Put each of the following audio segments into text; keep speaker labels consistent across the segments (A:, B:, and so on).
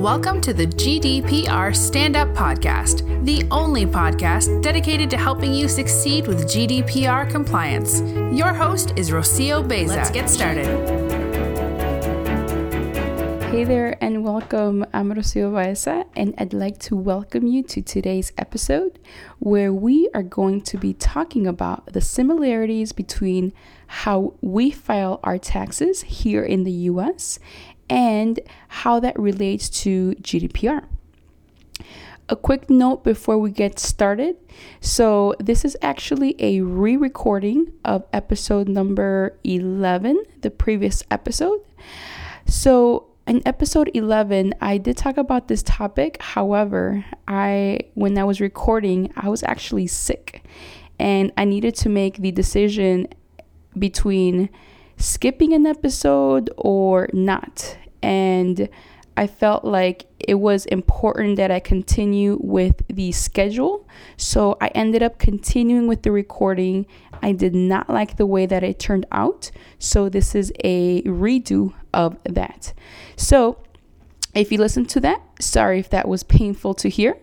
A: Welcome to the GDPR Stand Up Podcast, the only podcast dedicated to helping you succeed with GDPR compliance. Your host is Rocio Baeza. Let's get started.
B: Hey there, and welcome. I'm Rocio Baeza, and I'd like to welcome you to today's episode where we are going to be talking about the similarities between how we file our taxes here in the US and how that relates to GDPR. A quick note before we get started. So, this is actually a re recording of episode number 11, the previous episode. So, in episode 11 i did talk about this topic however i when i was recording i was actually sick and i needed to make the decision between skipping an episode or not and I felt like it was important that I continue with the schedule. So I ended up continuing with the recording. I did not like the way that it turned out. So this is a redo of that. So if you listened to that, sorry if that was painful to hear.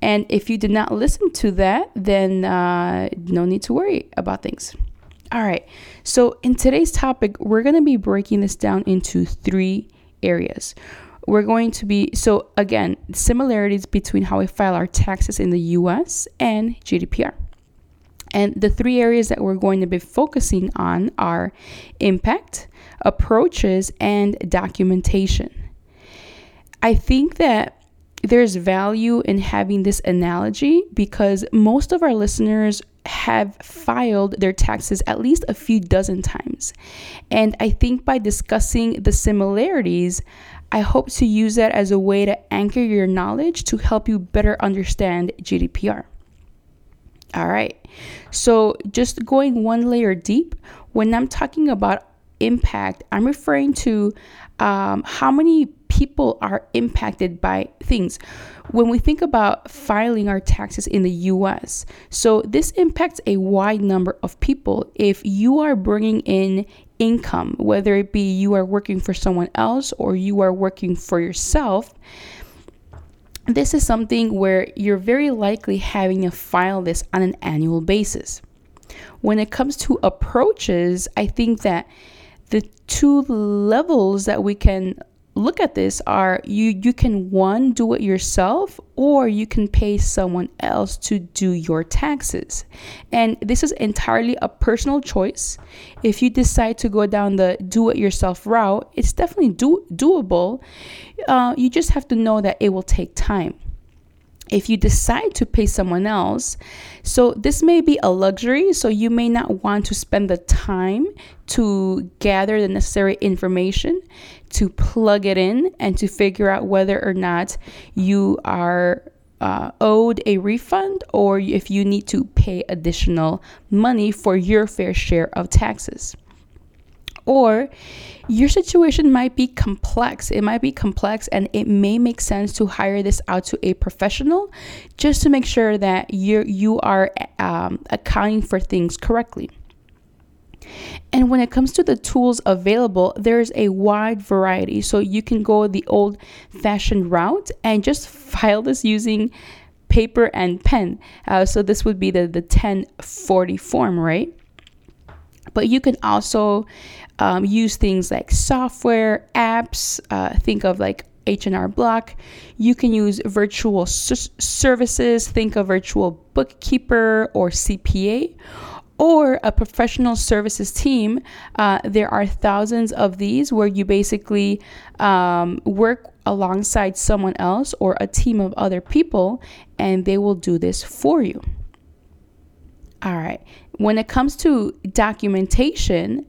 B: And if you did not listen to that, then uh, no need to worry about things. All right. So in today's topic, we're going to be breaking this down into three areas. We're going to be, so again, similarities between how we file our taxes in the US and GDPR. And the three areas that we're going to be focusing on are impact, approaches, and documentation. I think that there's value in having this analogy because most of our listeners have filed their taxes at least a few dozen times. And I think by discussing the similarities, I hope to use that as a way to anchor your knowledge to help you better understand GDPR. All right, so just going one layer deep, when I'm talking about impact, I'm referring to um, how many people are impacted by things. When we think about filing our taxes in the US, so this impacts a wide number of people. If you are bringing in income, whether it be you are working for someone else or you are working for yourself, this is something where you're very likely having to file this on an annual basis. When it comes to approaches, I think that the two levels that we can look at this are you you can one do it yourself or you can pay someone else to do your taxes. And this is entirely a personal choice. If you decide to go down the do it yourself route it's definitely do, doable. Uh, you just have to know that it will take time if you decide to pay someone else. So, this may be a luxury, so you may not want to spend the time to gather the necessary information, to plug it in, and to figure out whether or not you are uh, owed a refund or if you need to pay additional money for your fair share of taxes. Or your situation might be complex. It might be complex, and it may make sense to hire this out to a professional just to make sure that you you are um, accounting for things correctly. And when it comes to the tools available, there's a wide variety. So you can go the old fashioned route and just file this using paper and pen. Uh, so this would be the, the 1040 form, right? But you can also um, use things like software, apps, uh, think of like H&R Block. You can use virtual s- services, think of virtual bookkeeper or CPA or a professional services team. Uh, there are thousands of these where you basically um, work alongside someone else or a team of other people and they will do this for you. All right. When it comes to documentation,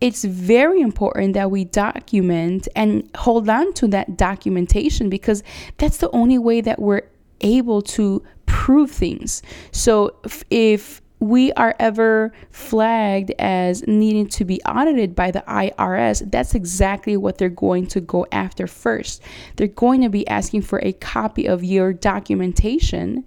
B: it's very important that we document and hold on to that documentation because that's the only way that we're able to prove things. So if, if we are ever flagged as needing to be audited by the IRS, that's exactly what they're going to go after first. They're going to be asking for a copy of your documentation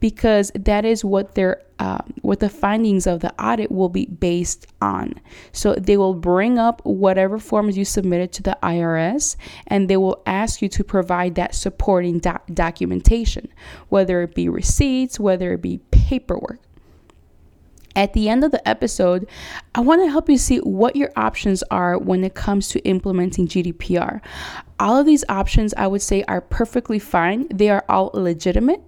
B: because that is what they're uh, what the findings of the audit will be based on. So they will bring up whatever forms you submitted to the IRS and they will ask you to provide that supporting doc- documentation, whether it be receipts, whether it be paperwork. At the end of the episode, I want to help you see what your options are when it comes to implementing GDPR. All of these options, I would say, are perfectly fine, they are all legitimate.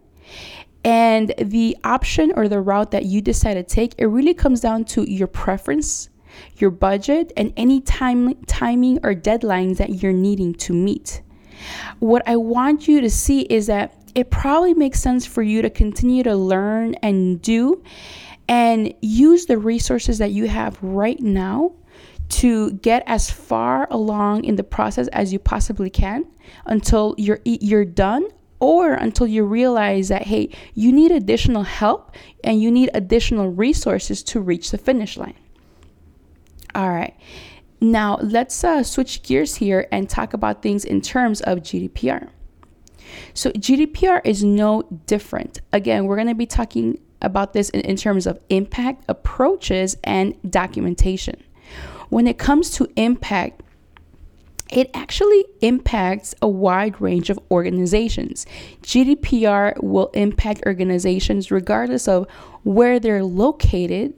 B: And the option or the route that you decide to take, it really comes down to your preference, your budget, and any time, timing or deadlines that you're needing to meet. What I want you to see is that it probably makes sense for you to continue to learn and do and use the resources that you have right now to get as far along in the process as you possibly can until you're you're done or until you realize that hey you need additional help and you need additional resources to reach the finish line. All right. Now let's uh, switch gears here and talk about things in terms of gdpr so gdpr is no different. Again we're going to be talking about this in, in terms of impact, approaches, and documentation. When it comes to impact, it actually impacts a wide range of organizations. GDPR will impact organizations regardless of where they're located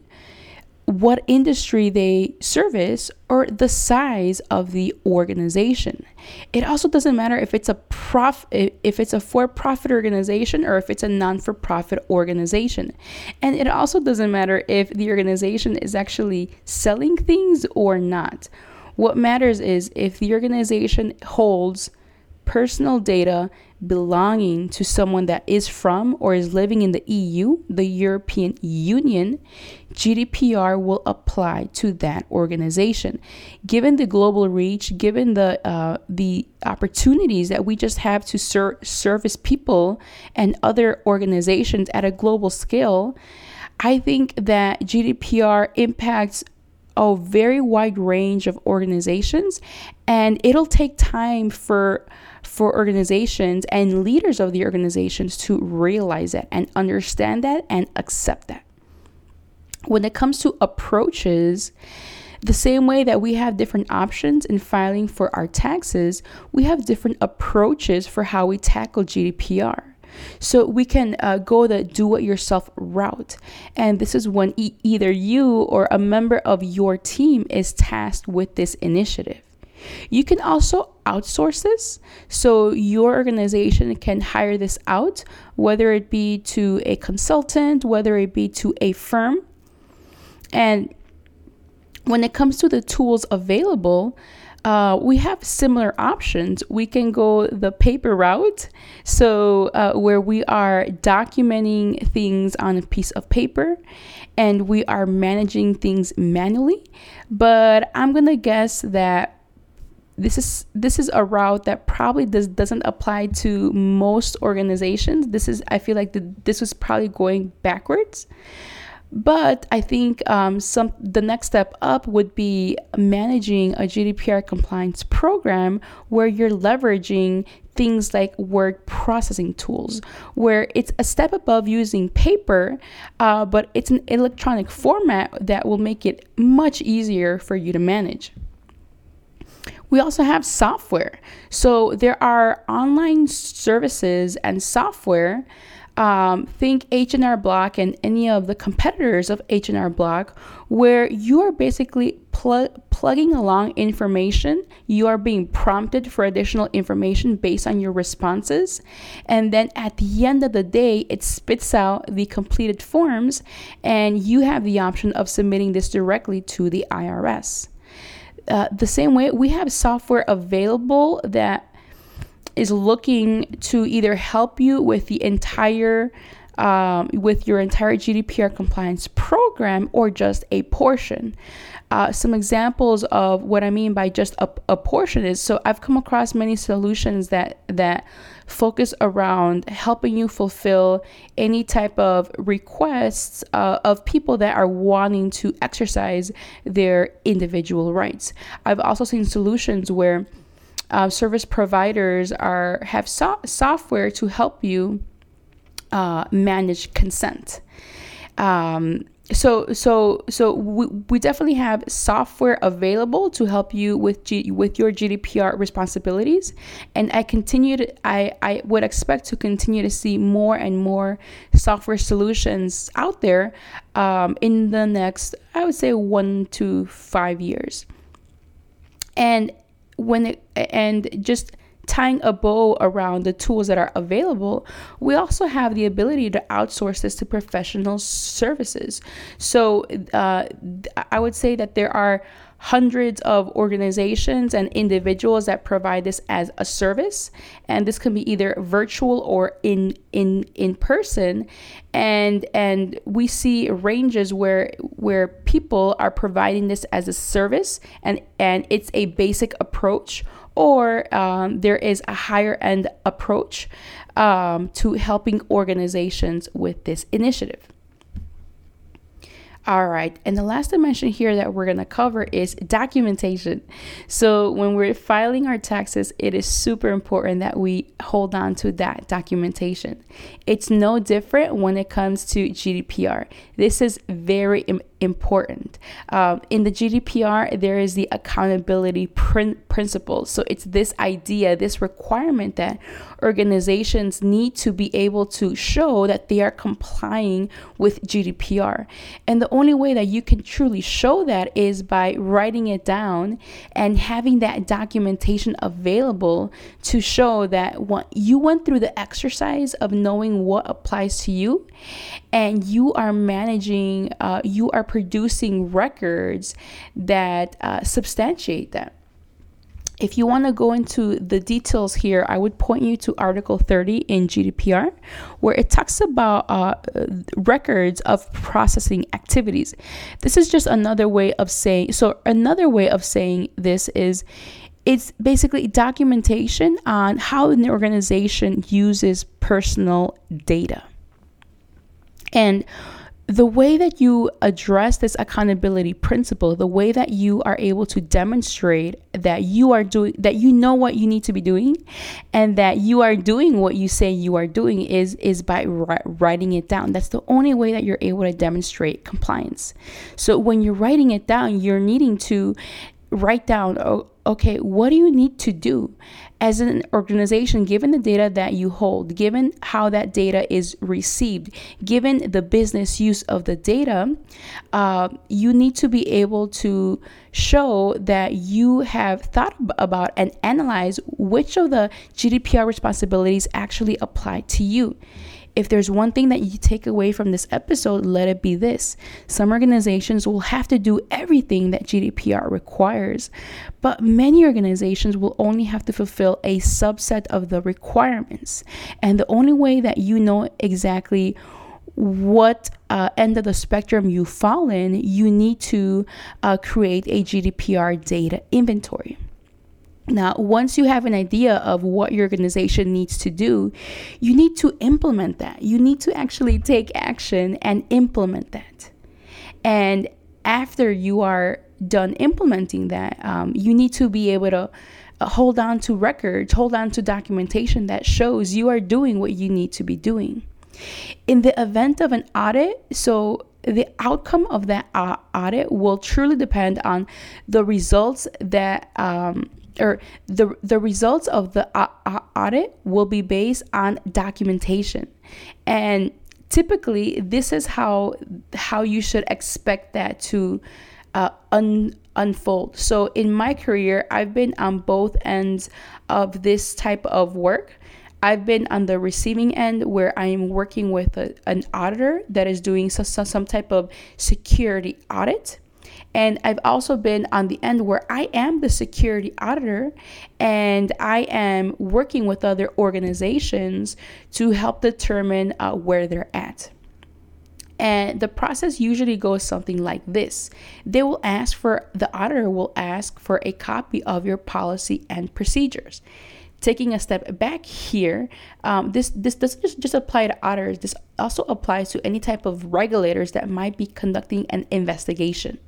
B: what industry they service or the size of the organization. It also doesn't matter if it's a prof if it's a for-profit organization or if it's a non-for-profit organization. And it also doesn't matter if the organization is actually selling things or not. What matters is if the organization holds personal data belonging to someone that is from or is living in the EU, the European Union, GDPR will apply to that organization. Given the global reach, given the uh, the opportunities that we just have to ser- service people and other organizations at a global scale, I think that GDPR impacts a very wide range of organizations and it'll take time for for organizations and leaders of the organizations to realize that and understand that and accept that. When it comes to approaches, the same way that we have different options in filing for our taxes, we have different approaches for how we tackle GDPR. So we can uh, go the do it yourself route. And this is when e- either you or a member of your team is tasked with this initiative. You can also outsource this. So your organization can hire this out, whether it be to a consultant, whether it be to a firm. And when it comes to the tools available, uh, we have similar options. We can go the paper route, so uh, where we are documenting things on a piece of paper and we are managing things manually. But I'm gonna guess that this is this is a route that probably does doesn't apply to most organizations. This is I feel like the, this was probably going backwards. But I think um, some the next step up would be managing a GDPR compliance program where you're leveraging things like word processing tools, where it's a step above using paper, uh, but it's an electronic format that will make it much easier for you to manage. We also have software. So there are online services and software. Um, think H&R Block and any of the competitors of H&R Block, where you are basically pl- plugging along information. You are being prompted for additional information based on your responses, and then at the end of the day, it spits out the completed forms, and you have the option of submitting this directly to the IRS. Uh, the same way we have software available that is looking to either help you with the entire um, with your entire GDPR compliance program or just a portion. Uh, some examples of what I mean by just a, a portion is so I've come across many solutions that that focus around helping you fulfill any type of requests uh, of people that are wanting to exercise their individual rights. I've also seen solutions where uh, service providers are have so- software to help you uh, manage consent. Um, so so so we, we definitely have software available to help you with G, with your GDPR responsibilities and I continue to I I would expect to continue to see more and more software solutions out there um, in the next I would say 1 to 5 years and when it and just tying a bow around the tools that are available, we also have the ability to outsource this to professional services. So uh, I would say that there are hundreds of organizations and individuals that provide this as a service and this can be either virtual or in in in person and and we see ranges where where people are providing this as a service and and it's a basic approach or um, there is a higher end approach um, to helping organizations with this initiative. All right, and the last dimension here that we're gonna cover is documentation. So, when we're filing our taxes, it is super important that we hold on to that documentation. It's no different when it comes to GDPR. This is very important. Um, in the GDPR, there is the accountability prin- principle. So it's this idea, this requirement that organizations need to be able to show that they are complying with GDPR. And the only way that you can truly show that is by writing it down and having that documentation available to show that what you went through the exercise of knowing what applies to you and you are managing, uh, you are producing records that uh, substantiate them. If you want to go into the details here, I would point you to Article 30 in GDPR, where it talks about uh, records of processing activities. This is just another way of saying, so another way of saying this is it's basically documentation on how an organization uses personal data. And the way that you address this accountability principle, the way that you are able to demonstrate that you are doing, that you know what you need to be doing, and that you are doing what you say you are doing is is by writing it down. That's the only way that you're able to demonstrate compliance. So when you're writing it down, you're needing to write down, okay, what do you need to do? As an organization, given the data that you hold, given how that data is received, given the business use of the data, uh, you need to be able to show that you have thought about and analyze which of the GDPR responsibilities actually apply to you. If there's one thing that you take away from this episode, let it be this. Some organizations will have to do everything that GDPR requires, but many organizations will only have to fulfill a subset of the requirements. And the only way that you know exactly what uh, end of the spectrum you fall in, you need to uh, create a GDPR data inventory. Now, once you have an idea of what your organization needs to do, you need to implement that. You need to actually take action and implement that. And after you are done implementing that, um, you need to be able to uh, hold on to records, hold on to documentation that shows you are doing what you need to be doing. In the event of an audit, so the outcome of that audit will truly depend on the results that. Um, or the the results of the audit will be based on documentation. And typically this is how how you should expect that to uh, un, unfold. So in my career i've been on both ends of this type of work. I've been on the receiving end where I am working with a, an auditor that is doing some, some type of security audit And I've also been on the end where I am the security auditor and I am working with other organizations to help determine uh, where they're at. And the process usually goes something like this. They will ask for, the auditor will ask for a copy of your policy and procedures. Taking a step back here, um, this this doesn't just, just apply to auditors. This also applies to any type of regulators that might be conducting an investigation.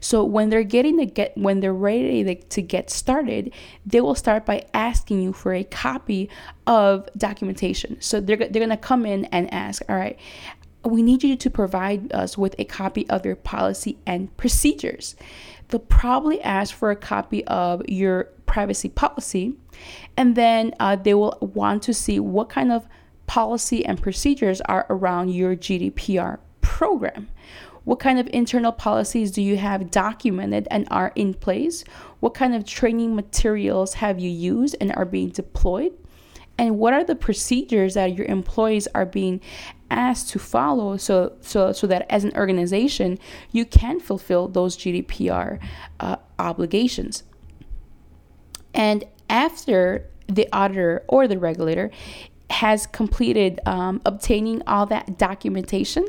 B: So when they're getting to get when they're ready to, get started, they will start by asking you for a copy of documentation. So they're they're gonna come in and ask, all right, we need you to provide us with a copy of your policy and procedures. They'll probably ask for a copy of your privacy policy, and then uh, they will want to see what kind of policy and procedures are around your GDPR program. What kind of internal policies do you have documented and are in place? What kind of training materials have you used and are being deployed? and what are the procedures that your employees are being asked to follow so so so that as an organization you can fulfill those GDPR uh, obligations and after the auditor or the regulator has completed um, obtaining all that documentation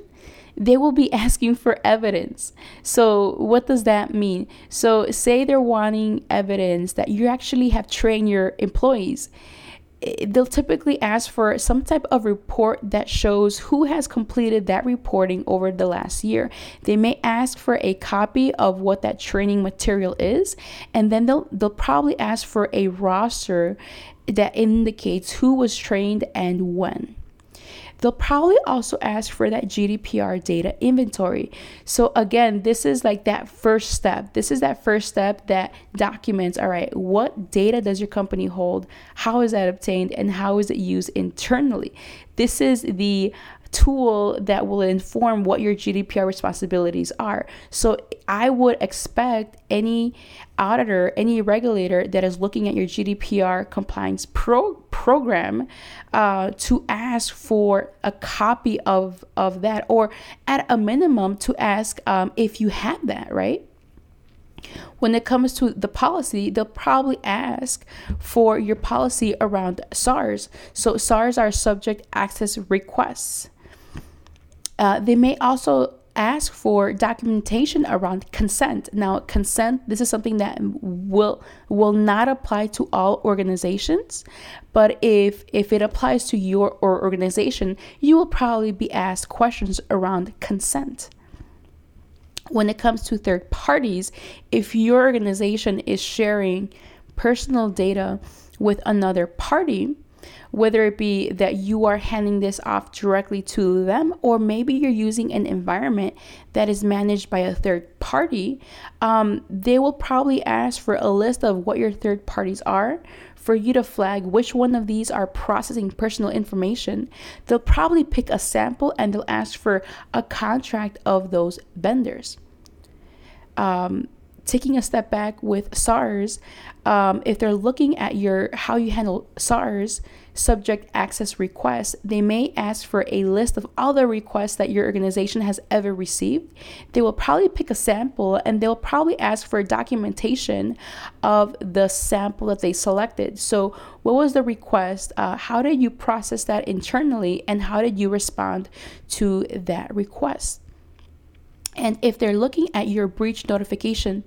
B: they will be asking for evidence. So, what does that mean? So, say they're wanting evidence that you actually have trained your employees eh, they'll typically ask for some type of report that shows who has completed that reporting over the last year. They may ask for a copy of what that training material is, and then they'll they'll probably ask for a roster that indicates who was trained and when. They'll probably also ask for that GDPR data inventory. So, again, this is like that first step. This is that first step that documents all right, what data does your company hold? How is that obtained? And how is it used internally? This is the tool that will inform what your GDPR responsibilities are. So I would expect any auditor, any regulator that is looking at your GDPR compliance pro- program uh, to ask for a copy of, of that, or at a minimum to ask um, if you have that, right? When it comes to the policy, they'll probably ask for your policy around SARS. So, SARS are subject access requests. Uh, they may also ask for documentation around consent. Now, consent this is something that will will not apply to all organizations, but if if it applies to your or organization, you will probably be asked questions around consent. When it comes to third parties, if your organization is sharing personal data with another party, whether it be that you are handing this off directly to them, or maybe you're using an environment that is managed by a third party, um, they will probably ask for a list of what your third parties are for you to flag which one of these are processing personal information. They'll probably pick a sample and they'll ask for a contract of those vendors. Um, taking a step back with SARS, um, if they're looking at your how you handle SARS, subject access requests, they may ask for a list of all the requests that your organization has ever received. They will probably pick a sample and they'll probably ask for documentation of the sample that they selected. So, what was the request? Uh, how did you process that internally? And how did you respond to that request? And if they're looking at your breach notification,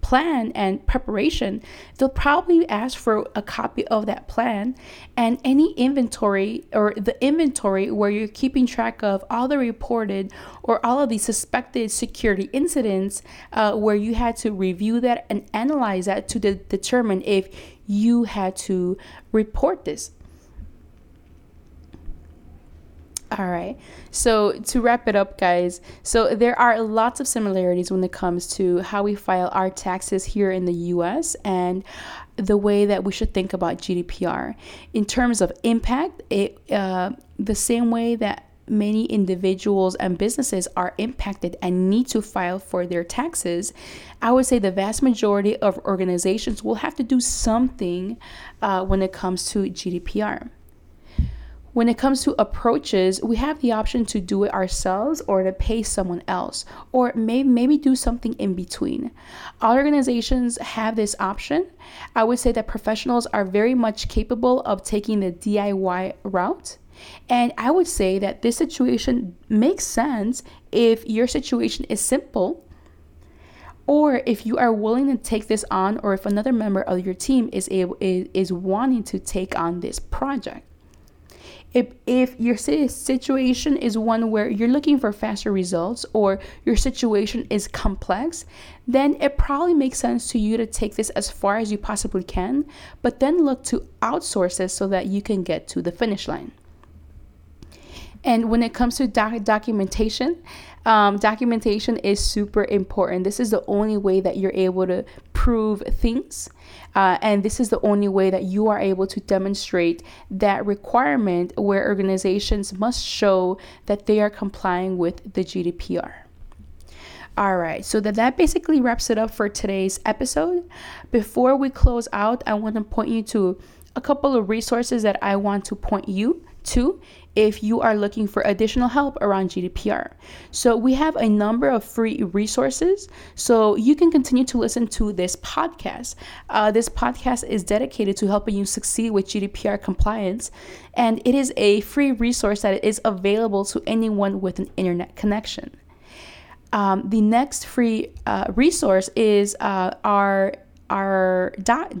B: plan and preparation, they'll probably ask for a copy of that plan and any inventory or the inventory where you're keeping track of all the reported or all of the suspected security incidents uh, where you had to review that and analyze that to de- determine if you had to report this. All right. So to wrap it up, guys, so there are lots of similarities when it comes to how we file our taxes here in the US and the way that we should think about GDPR. In terms of impact, it uh, the same way that many individuals and businesses are impacted and need to file for their taxes, I would say the vast majority of organizations will have to do something uh, when it comes to GDPR When it comes to approaches, we have the option to do it ourselves or to pay someone else, or maybe, maybe do something in between. All organizations have this option. I would say that professionals are very much capable of taking the DIY route. And I would say that this situation makes sense if your situation is simple or if you are willing to take this on or if another member of your team is able is, is wanting to take on this project if, if your situation is one where you're looking for faster results or your situation is complex, then it probably makes sense to you to take this as far as you possibly can, but then look to outsource this so that you can get to the finish line. And when it comes to doc- documentation, um, documentation is super important. This is the only way that you're able to prove things. Uh, and this is the only way that you are able to demonstrate that requirement where organizations must show that they are complying with the GDPR. All right, so that, that basically wraps it up for today's episode. Before we close out, I want to point you to a couple of resources that I want to point you to if you are looking for additional help around GDPR. So, we have a number of free resources. So, you can continue to listen to this podcast. Uh, this podcast is dedicated to helping you succeed with GDPR compliance, and it is a free resource that is available to anyone with an internet connection. Um, the next free uh, resource is uh, our our dot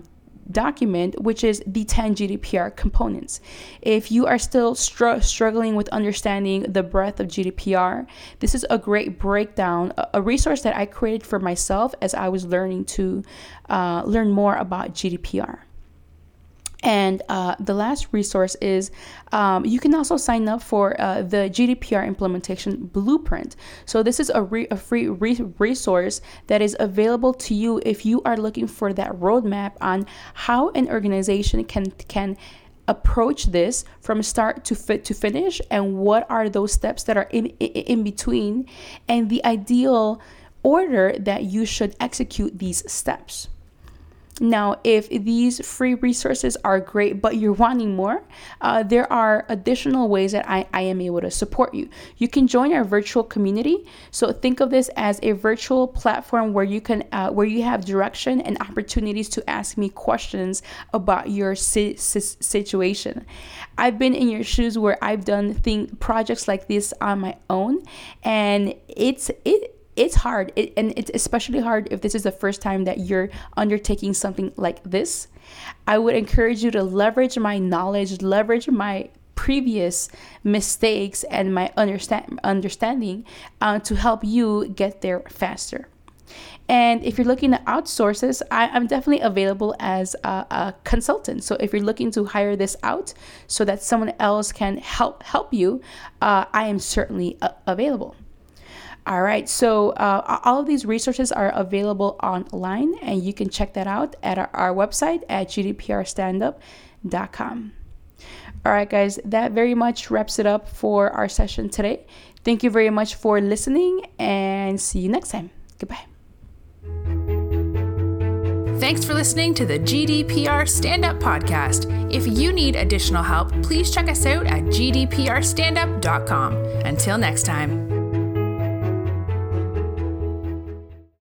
B: document, which is the 10 GDPR components. If you are still str- struggling with understanding the breadth of GDPR, this is a great breakdown, a, a resource that I created for myself as I was learning to uh, learn more about GDPR. And uh, the last resource is um, you can also sign up for uh, the GDPR implementation blueprint. So, this is a, re- a free re- resource that is available to you if you are looking for that roadmap on how an organization can, can approach this from start to fit to finish and what are those steps that are in, in, in between and the ideal order that you should execute these steps. Now, if these free resources are great, but you're wanting more, uh, there are additional ways that I, I am able to support you. You can join our virtual community. So think of this as a virtual platform where you can, uh, where you have direction and opportunities to ask me questions about your si- si- situation. I've been in your shoes where I've done thing projects like this on my own, and it's it it's hard it, and it's especially hard if this is the first time that you're undertaking something like this i would encourage you to leverage my knowledge leverage my previous mistakes and my understand understanding uh, to help you get there faster and if you're looking to outsource this, I, am definitely available as a, a, consultant. So if you're looking to hire this out so that someone else can help help you, uh, I am certainly uh, available. All right, so uh, all of these resources are available online, and you can check that out at our, our website at gdprstandup.com. All right, guys, that very much wraps it up for our session today. Thank you very much for listening, and see you next time. Goodbye.
A: Thanks for listening to the GDPR Stand Up podcast. If you need additional help, please check us out at gdprstandup.com. Until next time.